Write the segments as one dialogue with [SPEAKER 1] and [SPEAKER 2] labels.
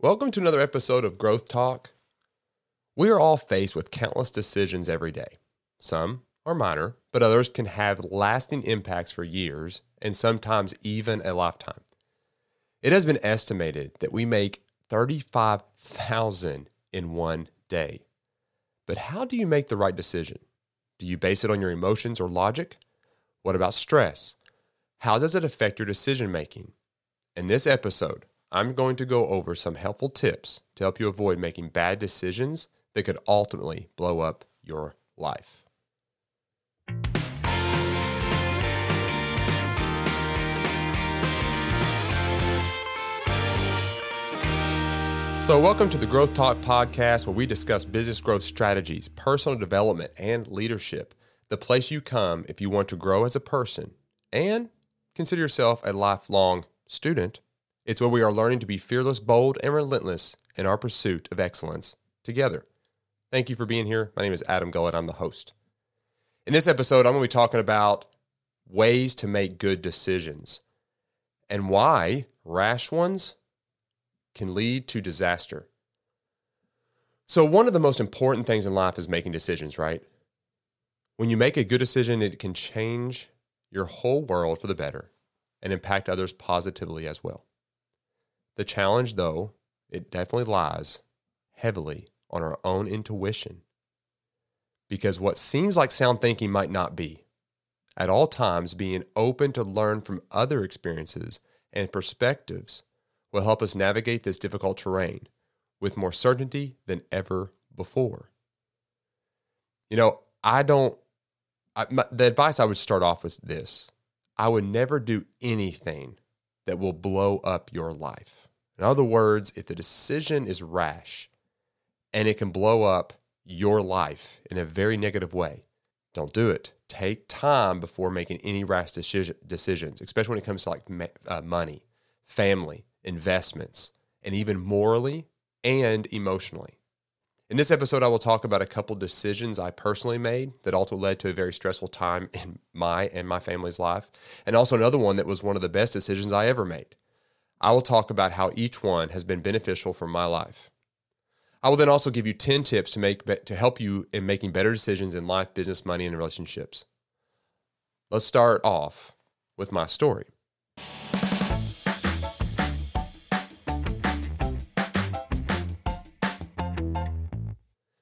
[SPEAKER 1] Welcome to another episode of Growth Talk. We are all faced with countless decisions every day. Some are minor, but others can have lasting impacts for years and sometimes even a lifetime. It has been estimated that we make 35,000 in one day. But how do you make the right decision? Do you base it on your emotions or logic? What about stress? How does it affect your decision making? In this episode, I'm going to go over some helpful tips to help you avoid making bad decisions that could ultimately blow up your life. So, welcome to the Growth Talk podcast, where we discuss business growth strategies, personal development, and leadership. The place you come if you want to grow as a person and consider yourself a lifelong student it's where we are learning to be fearless, bold, and relentless in our pursuit of excellence together. Thank you for being here. My name is Adam Gullett. I'm the host. In this episode, I'm going to be talking about ways to make good decisions and why rash ones can lead to disaster. So, one of the most important things in life is making decisions, right? When you make a good decision, it can change your whole world for the better and impact others positively as well. The challenge, though, it definitely lies heavily on our own intuition. Because what seems like sound thinking might not be. At all times, being open to learn from other experiences and perspectives will help us navigate this difficult terrain with more certainty than ever before. You know, I don't, I, my, the advice I would start off with this I would never do anything that will blow up your life. In other words, if the decision is rash and it can blow up your life in a very negative way, don't do it. Take time before making any rash decisions, especially when it comes to like uh, money, family, investments, and even morally and emotionally. In this episode, I will talk about a couple decisions I personally made that also led to a very stressful time in my and my family's life, and also another one that was one of the best decisions I ever made. I will talk about how each one has been beneficial for my life. I will then also give you 10 tips to make to help you in making better decisions in life, business, money, and relationships. Let's start off with my story.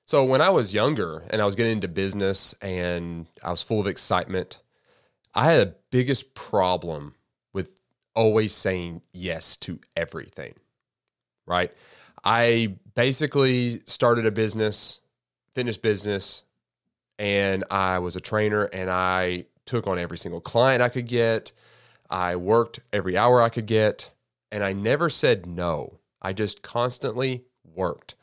[SPEAKER 1] So, when I was younger and I was getting into business and I was full of excitement, I had a biggest problem always saying yes to everything, right? I basically started a business, fitness business, and I was a trainer and I took on every single client I could get. I worked every hour I could get, and I never said no. I just constantly worked.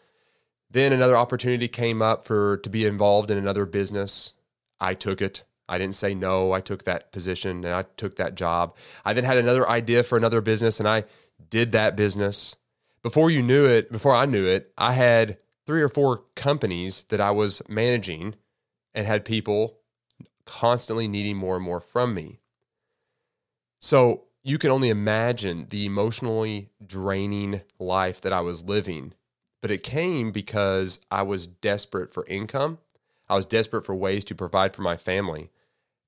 [SPEAKER 1] Then another opportunity came up for to be involved in another business. I took it. I didn't say no. I took that position and I took that job. I then had another idea for another business and I did that business. Before you knew it, before I knew it, I had three or four companies that I was managing and had people constantly needing more and more from me. So you can only imagine the emotionally draining life that I was living. But it came because I was desperate for income I was desperate for ways to provide for my family.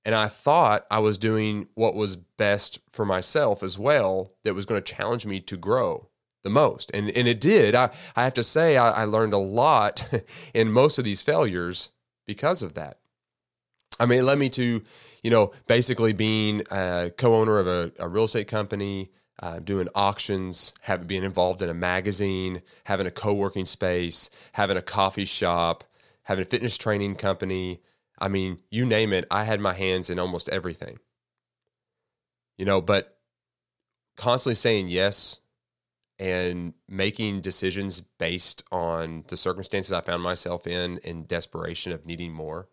[SPEAKER 1] And I thought I was doing what was best for myself as well, that was going to challenge me to grow the most. And, and it did. I, I have to say, I, I learned a lot in most of these failures because of that. I mean, it led me to, you know, basically being a co owner of a, a real estate company, uh, doing auctions, having being involved in a magazine, having a co working space, having a coffee shop, having a fitness training company. I mean, you name it, I had my hands in almost everything. You know, but constantly saying yes and making decisions based on the circumstances I found myself in in desperation of needing more.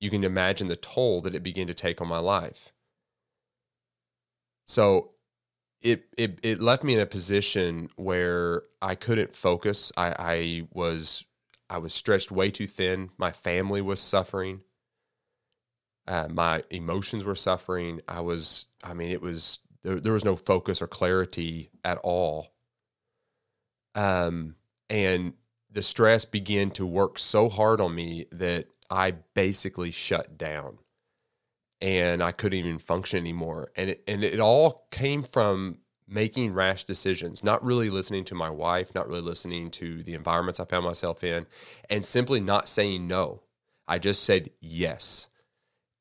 [SPEAKER 1] You can imagine the toll that it began to take on my life. So it it it left me in a position where I couldn't focus. I, I was I was stretched way too thin. My family was suffering. Uh, my emotions were suffering. I was, I mean, it was, there, there was no focus or clarity at all. Um, and the stress began to work so hard on me that I basically shut down and I couldn't even function anymore. And it, and it all came from making rash decisions, not really listening to my wife, not really listening to the environments I found myself in, and simply not saying no. I just said yes.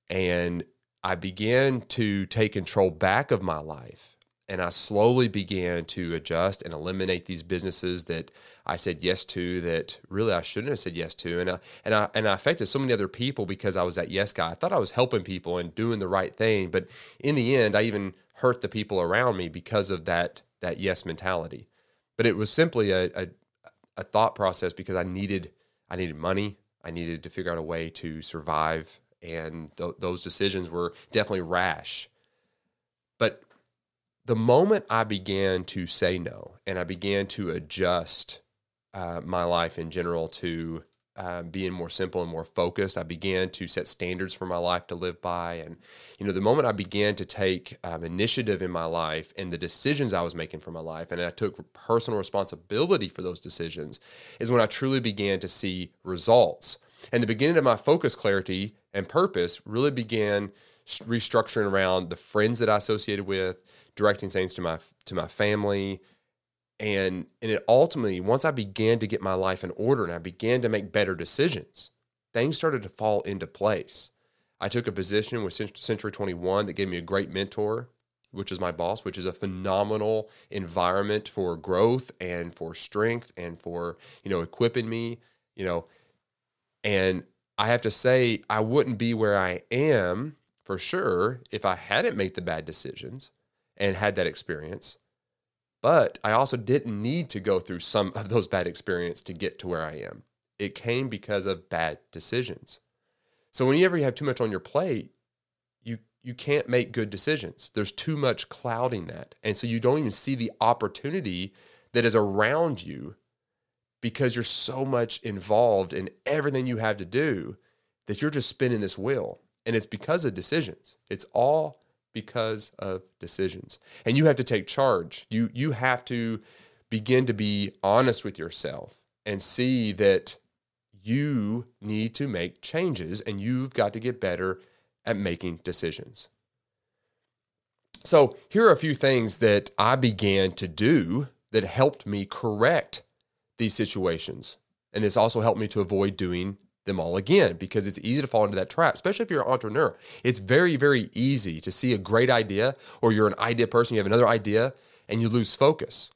[SPEAKER 1] And I began to take control back of my life and I slowly began to adjust and eliminate these businesses that I said yes to that really I shouldn't have said yes to, and I, and I and I affected so many other people because I was that yes guy. I thought I was helping people and doing the right thing, but in the end, I even hurt the people around me because of that that yes mentality. But it was simply a, a, a thought process because I needed I needed money, I needed to figure out a way to survive, and th- those decisions were definitely rash. But the moment I began to say no and I began to adjust uh, my life in general to uh, being more simple and more focused, I began to set standards for my life to live by. And, you know, the moment I began to take um, initiative in my life and the decisions I was making for my life, and I took personal responsibility for those decisions, is when I truly began to see results. And the beginning of my focus clarity and purpose really began restructuring around the friends that I associated with, directing things to my to my family, and and it ultimately once I began to get my life in order and I began to make better decisions, things started to fall into place. I took a position with Century 21 that gave me a great mentor, which is my boss, which is a phenomenal environment for growth and for strength and for, you know, equipping me, you know. And I have to say I wouldn't be where I am for sure if I hadn't made the bad decisions and had that experience. But I also didn't need to go through some of those bad experiences to get to where I am. It came because of bad decisions. So whenever you have too much on your plate, you you can't make good decisions. There's too much clouding that. And so you don't even see the opportunity that is around you because you're so much involved in everything you have to do that you're just spinning this wheel. And it's because of decisions. It's all because of decisions. And you have to take charge. You you have to begin to be honest with yourself and see that you need to make changes and you've got to get better at making decisions. So, here are a few things that I began to do that helped me correct these situations. And this also helped me to avoid doing them all again because it's easy to fall into that trap, especially if you're an entrepreneur. It's very, very easy to see a great idea or you're an idea person, you have another idea, and you lose focus.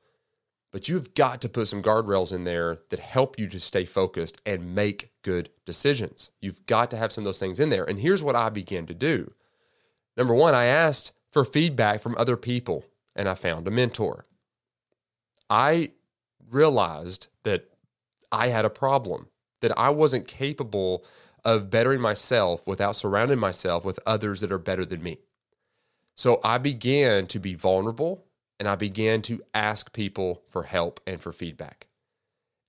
[SPEAKER 1] But you've got to put some guardrails in there that help you to stay focused and make good decisions. You've got to have some of those things in there. And here's what I began to do. Number one, I asked for feedback from other people and I found a mentor. I realized that I had a problem that I wasn't capable of bettering myself without surrounding myself with others that are better than me. So I began to be vulnerable and I began to ask people for help and for feedback.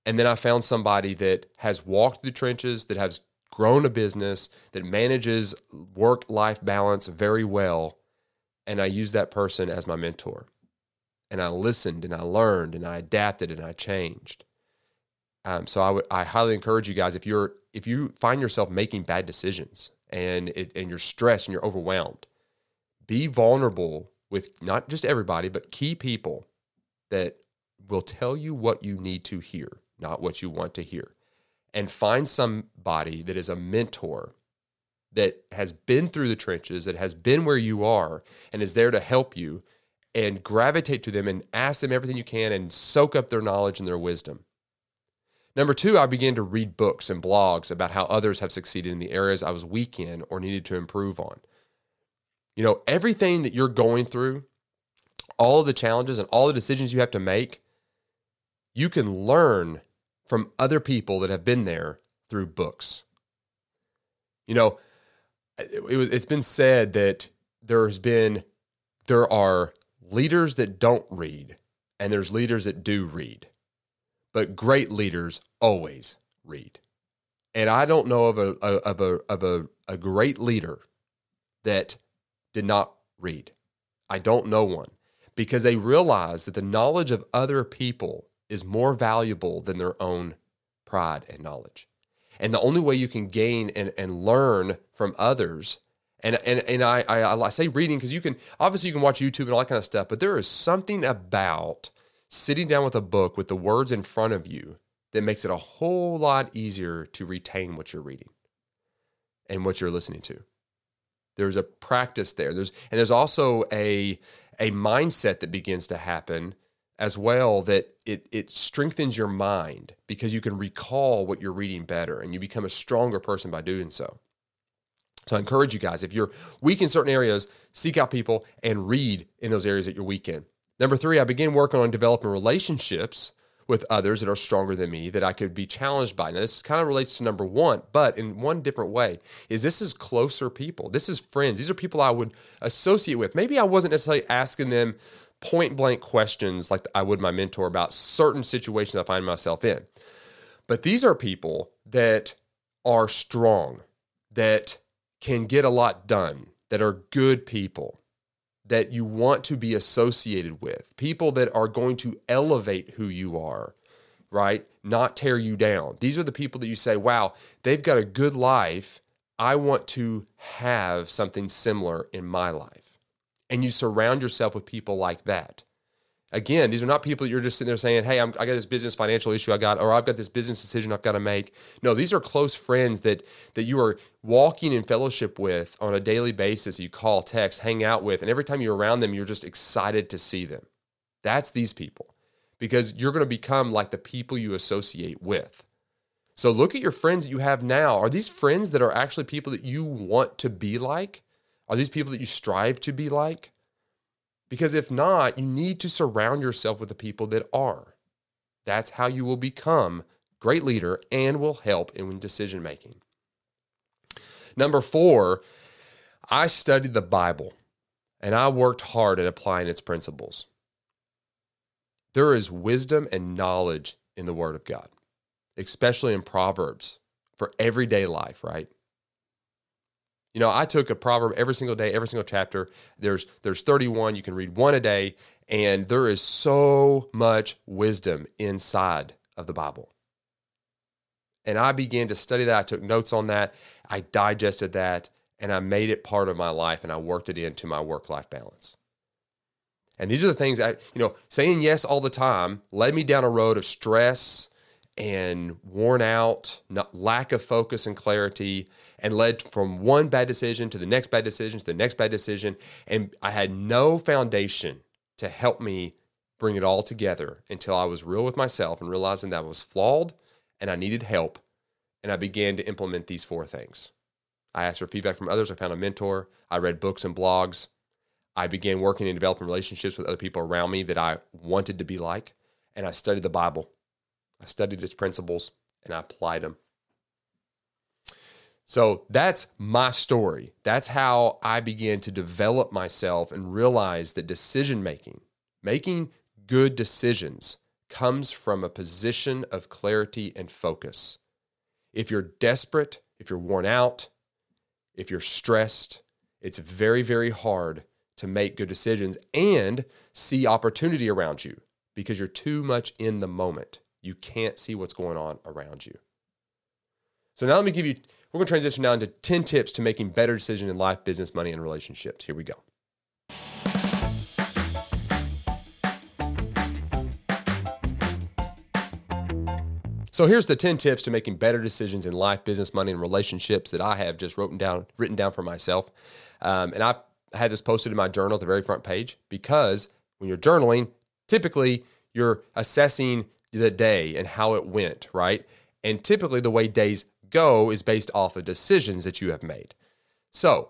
[SPEAKER 1] And then I found somebody that has walked the trenches, that has grown a business, that manages work life balance very well. And I used that person as my mentor. And I listened and I learned and I adapted and I changed. Um, so I I highly encourage you guys if you're if you find yourself making bad decisions and it, and you're stressed and you're overwhelmed, be vulnerable with not just everybody but key people that will tell you what you need to hear, not what you want to hear, and find somebody that is a mentor that has been through the trenches, that has been where you are, and is there to help you. And gravitate to them and ask them everything you can and soak up their knowledge and their wisdom Number two, I began to read books and blogs about how others have succeeded in the areas I was weak in or needed to improve on. You know, everything that you're going through, all the challenges and all the decisions you have to make, you can learn from other people that have been there through books. You know, it, it's been said that there's been, there are leaders that don't read and there's leaders that do read but great leaders always read. And I don't know of a, of a of a, a great leader that did not read. I don't know one because they realize that the knowledge of other people is more valuable than their own pride and knowledge. And the only way you can gain and, and learn from others, and and, and I, I, I say reading because you can obviously you can watch YouTube and all that kind of stuff, but there is something about sitting down with a book with the words in front of you that makes it a whole lot easier to retain what you're reading and what you're listening to. There's a practice there. There's and there's also a a mindset that begins to happen as well that it it strengthens your mind because you can recall what you're reading better and you become a stronger person by doing so. So I encourage you guys, if you're weak in certain areas, seek out people and read in those areas that you're weak in. Number three, I began working on developing relationships with others that are stronger than me that I could be challenged by. Now, this kind of relates to number one, but in one different way, is this is closer people. This is friends. These are people I would associate with. Maybe I wasn't necessarily asking them point blank questions like I would my mentor about certain situations I find myself in. But these are people that are strong, that can get a lot done, that are good people that you want to be associated with, people that are going to elevate who you are, right? Not tear you down. These are the people that you say, wow, they've got a good life. I want to have something similar in my life. And you surround yourself with people like that. Again, these are not people that you're just sitting there saying, "Hey, I'm, I got this business financial issue I got, or I've got this business decision I've got to make." No, these are close friends that that you are walking in fellowship with on a daily basis. You call, text, hang out with, and every time you're around them, you're just excited to see them. That's these people, because you're going to become like the people you associate with. So look at your friends that you have now. Are these friends that are actually people that you want to be like? Are these people that you strive to be like? Because if not, you need to surround yourself with the people that are. That's how you will become great leader and will help in decision making. Number 4, I studied the Bible and I worked hard at applying its principles. There is wisdom and knowledge in the Word of God, especially in Proverbs for everyday life, right? You know, I took a proverb every single day, every single chapter. There's there's 31. You can read one a day, and there is so much wisdom inside of the Bible. And I began to study that. I took notes on that. I digested that, and I made it part of my life, and I worked it into my work life balance. And these are the things I, you know, saying yes all the time led me down a road of stress and worn out, lack of focus and clarity, and led from one bad decision to the next bad decision to the next bad decision. And I had no foundation to help me bring it all together until I was real with myself and realizing that I was flawed and I needed help. And I began to implement these four things. I asked for feedback from others. I found a mentor. I read books and blogs. I began working and developing relationships with other people around me that I wanted to be like. And I studied the Bible I studied its principles and I applied them. So that's my story. That's how I began to develop myself and realize that decision making, making good decisions, comes from a position of clarity and focus. If you're desperate, if you're worn out, if you're stressed, it's very, very hard to make good decisions and see opportunity around you because you're too much in the moment you can't see what's going on around you. So now let me give you, we're going to transition now into 10 tips to making better decisions in life, business, money, and relationships. Here we go. So here's the 10 tips to making better decisions in life, business, money, and relationships that I have just written down, written down for myself. Um, and I had this posted in my journal at the very front page because when you're journaling, typically you're assessing the day and how it went, right? And typically, the way days go is based off of decisions that you have made. So,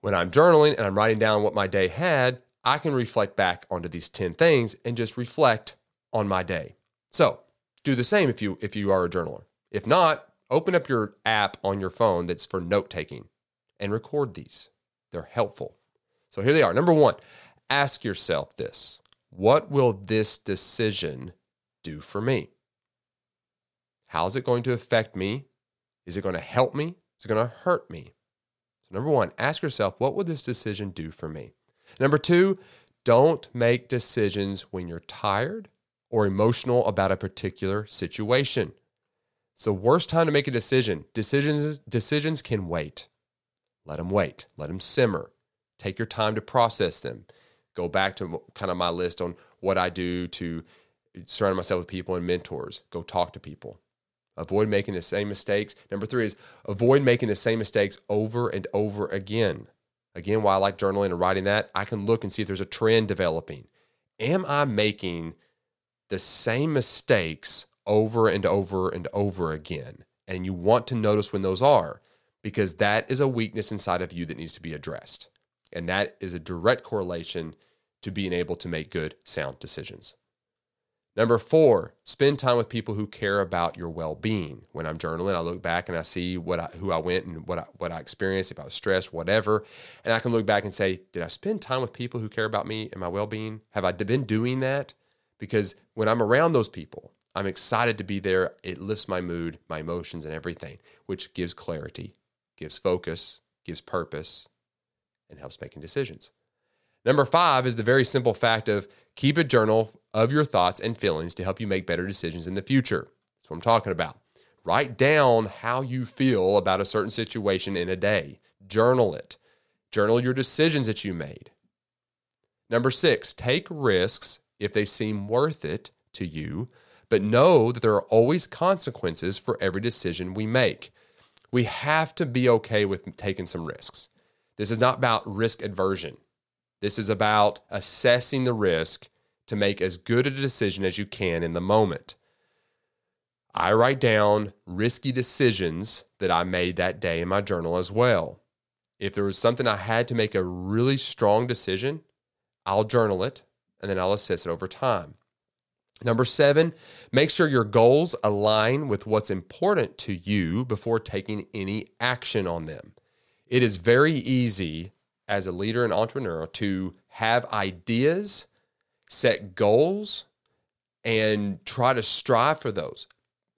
[SPEAKER 1] when I'm journaling and I'm writing down what my day had, I can reflect back onto these 10 things and just reflect on my day. So, do the same if you if you are a journaler. If not, open up your app on your phone that's for note taking and record these. They're helpful. So here they are. Number 1, ask yourself this. What will this decision do for me? How is it going to affect me? Is it going to help me? Is it going to hurt me? So, number one, ask yourself, what would this decision do for me? Number two, don't make decisions when you're tired or emotional about a particular situation. It's the worst time to make a decision. Decisions decisions can wait. Let them wait. Let them simmer. Take your time to process them. Go back to kind of my list on what I do to surround myself with people and mentors. Go talk to people. Avoid making the same mistakes. Number three is avoid making the same mistakes over and over again. Again, why I like journaling and writing that, I can look and see if there's a trend developing. Am I making the same mistakes over and over and over again? And you want to notice when those are, because that is a weakness inside of you that needs to be addressed. And that is a direct correlation to being able to make good, sound decisions. Number four, spend time with people who care about your well-being. When I'm journaling, I look back and I see what I, who I went and what I, what I experienced, if I was stressed, whatever, and I can look back and say, did I spend time with people who care about me and my well-being? Have I been doing that? Because when I'm around those people, I'm excited to be there. It lifts my mood, my emotions, and everything, which gives clarity, gives focus, gives purpose, and helps making decisions. Number five is the very simple fact of keep a journal of your thoughts and feelings to help you make better decisions in the future. That's what I'm talking about. Write down how you feel about a certain situation in a day. Journal it. Journal your decisions that you made. Number six, take risks if they seem worth it to you, but know that there are always consequences for every decision we make. We have to be okay with taking some risks. This is not about risk aversion. This is about assessing the risk to make as good a decision as you can in the moment. I write down risky decisions that I made that day in my journal as well. If there was something I had to make a really strong decision, I'll journal it and then I'll assess it over time. Number seven, make sure your goals align with what's important to you before taking any action on them. It is very easy as a leader and entrepreneur to have ideas, set goals, and try to strive for those.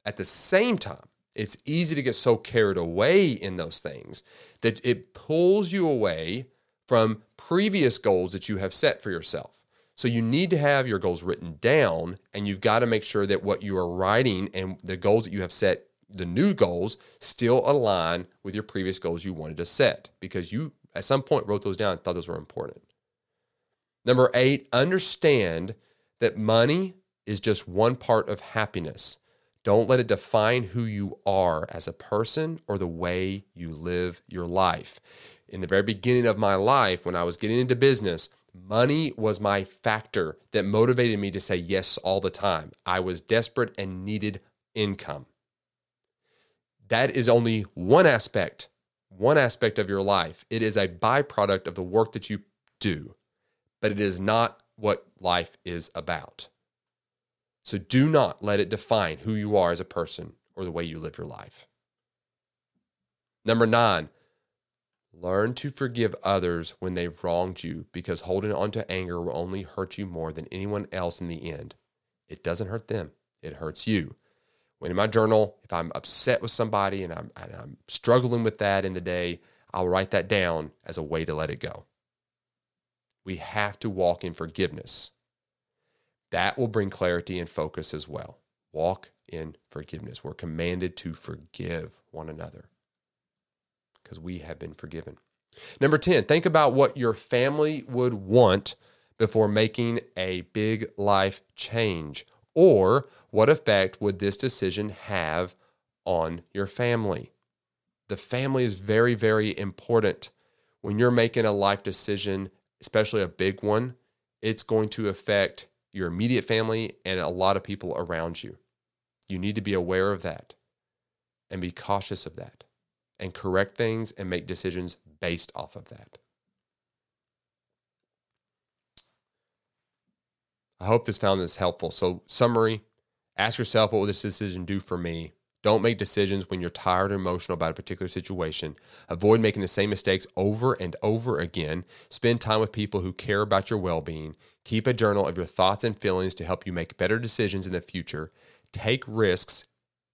[SPEAKER 1] At the same time, it's easy to get so carried away in those things that it pulls you away from previous goals that you have set for yourself. So you need to have your goals written down and you've got to make sure that what you are writing and the goals that you have set, the new goals, still align with your previous goals you wanted to set because you at some point wrote those down and thought those were important. Number eight, understand that money is just one part of happiness. Don't let it define who you are as a person or the way you live your life. In the very beginning of my life, when I was getting into business, money was my factor that motivated me to say yes all the time. I was desperate and needed income. That is only one aspect one aspect of your life. It is a byproduct of the work that you do, but it is not what life is about. So do not let it define who you are as a person or the way you live your life. Number nine, learn to forgive others when they've wronged you because holding on to anger will only hurt you more than anyone else in the end. It doesn't hurt them, it hurts you when in my journal, if I'm upset with somebody and I'm, and I'm struggling with that in the day, I'll write that down as a way to let it go. We have to walk in forgiveness. That will bring clarity and focus as well. Walk in forgiveness. We're commanded to forgive one another because we have been forgiven. Number 10, think about what your family would want before making a big life change or what effect would this decision have on your family? The family is very, very important. When you're making a life decision, especially a big one, it's going to affect your immediate family and a lot of people around you. You need to be aware of that and be cautious of that and correct things and make decisions based off of that. I hope this found this helpful. So, summary ask yourself, what will this decision do for me? Don't make decisions when you're tired or emotional about a particular situation. Avoid making the same mistakes over and over again. Spend time with people who care about your well being. Keep a journal of your thoughts and feelings to help you make better decisions in the future. Take risks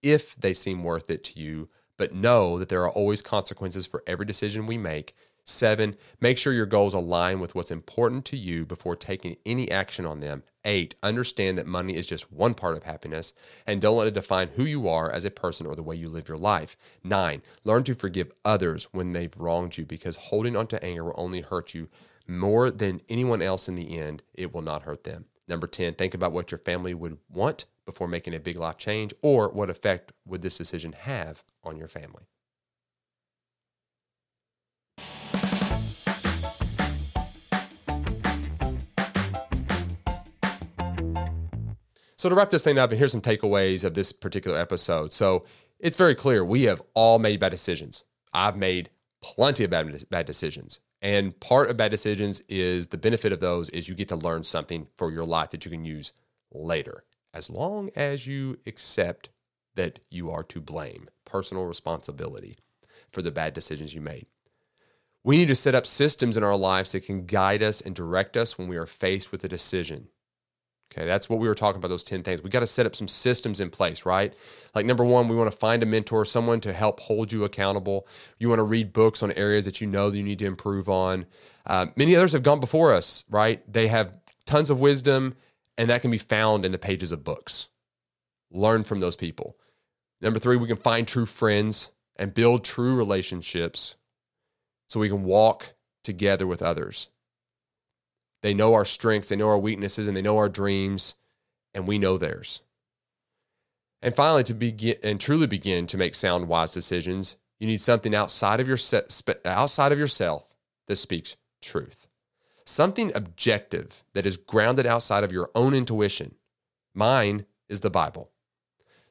[SPEAKER 1] if they seem worth it to you, but know that there are always consequences for every decision we make. Seven, make sure your goals align with what's important to you before taking any action on them. Eight, understand that money is just one part of happiness and don't let it define who you are as a person or the way you live your life. Nine, learn to forgive others when they've wronged you because holding on to anger will only hurt you more than anyone else in the end. It will not hurt them. Number 10, think about what your family would want before making a big life change or what effect would this decision have on your family. So to wrap this thing up, and here's some takeaways of this particular episode. So it's very clear we have all made bad decisions. I've made plenty of bad, bad decisions. And part of bad decisions is the benefit of those is you get to learn something for your life that you can use later, as long as you accept that you are to blame, personal responsibility for the bad decisions you made. We need to set up systems in our lives that can guide us and direct us when we are faced with a decision Okay, that's what we were talking about, those 10 things. We got to set up some systems in place, right? Like, number one, we want to find a mentor, someone to help hold you accountable. You want to read books on areas that you know that you need to improve on. Uh, many others have gone before us, right? They have tons of wisdom, and that can be found in the pages of books. Learn from those people. Number three, we can find true friends and build true relationships so we can walk together with others. They know our strengths, they know our weaknesses, and they know our dreams, and we know theirs. And finally, to begin and truly begin to make sound, wise decisions, you need something outside of your outside of yourself that speaks truth. Something objective that is grounded outside of your own intuition. Mine is the Bible.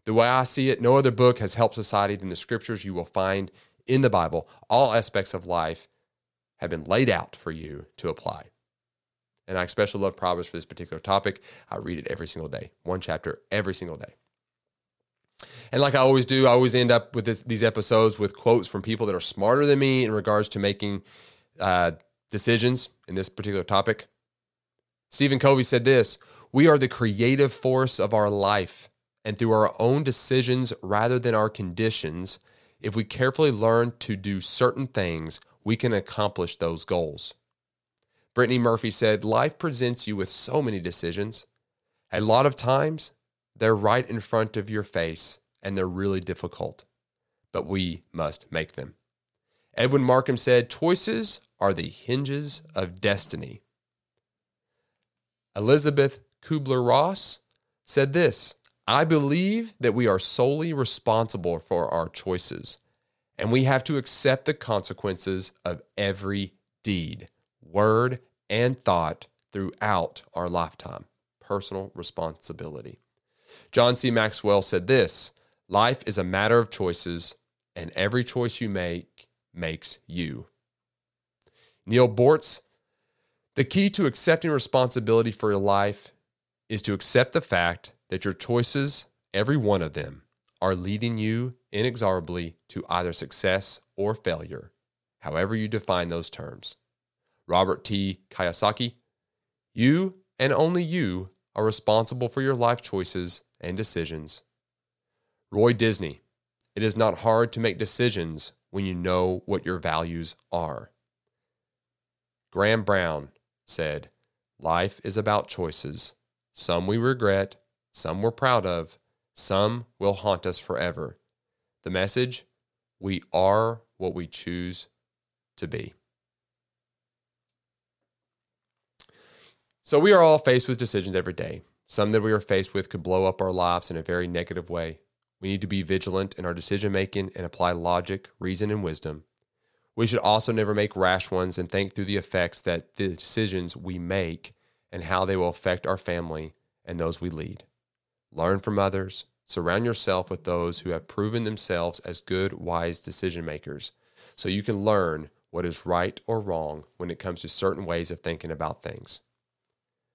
[SPEAKER 1] The way I see it, no other book has helped society than the scriptures you will find in the Bible. All aspects of life have been laid out for you to apply. And I especially love Proverbs for this particular topic. I read it every single day, one chapter every single day. And like I always do, I always end up with this, these episodes with quotes from people that are smarter than me in regards to making uh, decisions in this particular topic. Stephen Covey said this We are the creative force of our life, and through our own decisions rather than our conditions, if we carefully learn to do certain things, we can accomplish those goals. Brittany Murphy said, Life presents you with so many decisions. A lot of times, they're right in front of your face and they're really difficult, but we must make them. Edwin Markham said, Choices are the hinges of destiny. Elizabeth Kubler Ross said this I believe that we are solely responsible for our choices, and we have to accept the consequences of every deed, word, and thought throughout our lifetime. Personal responsibility. John C. Maxwell said this Life is a matter of choices, and every choice you make makes you. Neil Boortz, the key to accepting responsibility for your life is to accept the fact that your choices, every one of them, are leading you inexorably to either success or failure, however you define those terms. Robert T. Kiyosaki, you and only you are responsible for your life choices and decisions. Roy Disney, it is not hard to make decisions when you know what your values are. Graham Brown said, Life is about choices. Some we regret, some we're proud of, some will haunt us forever. The message we are what we choose to be. So we are all faced with decisions every day. Some that we are faced with could blow up our lives in a very negative way. We need to be vigilant in our decision making and apply logic, reason, and wisdom. We should also never make rash ones and think through the effects that the decisions we make and how they will affect our family and those we lead. Learn from others. Surround yourself with those who have proven themselves as good, wise decision makers so you can learn what is right or wrong when it comes to certain ways of thinking about things.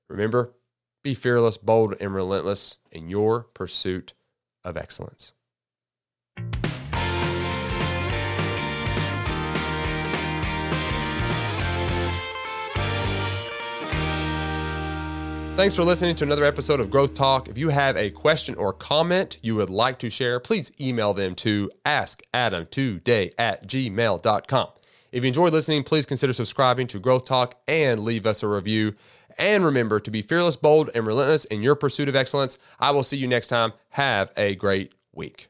[SPEAKER 1] Remember, be fearless, bold, and relentless in your pursuit of excellence. Thanks for listening to another episode of Growth Talk. If you have a question or comment you would like to share, please email them to askadamtoday at gmail.com. If you enjoyed listening, please consider subscribing to Growth Talk and leave us a review. And remember to be fearless, bold, and relentless in your pursuit of excellence. I will see you next time. Have a great week.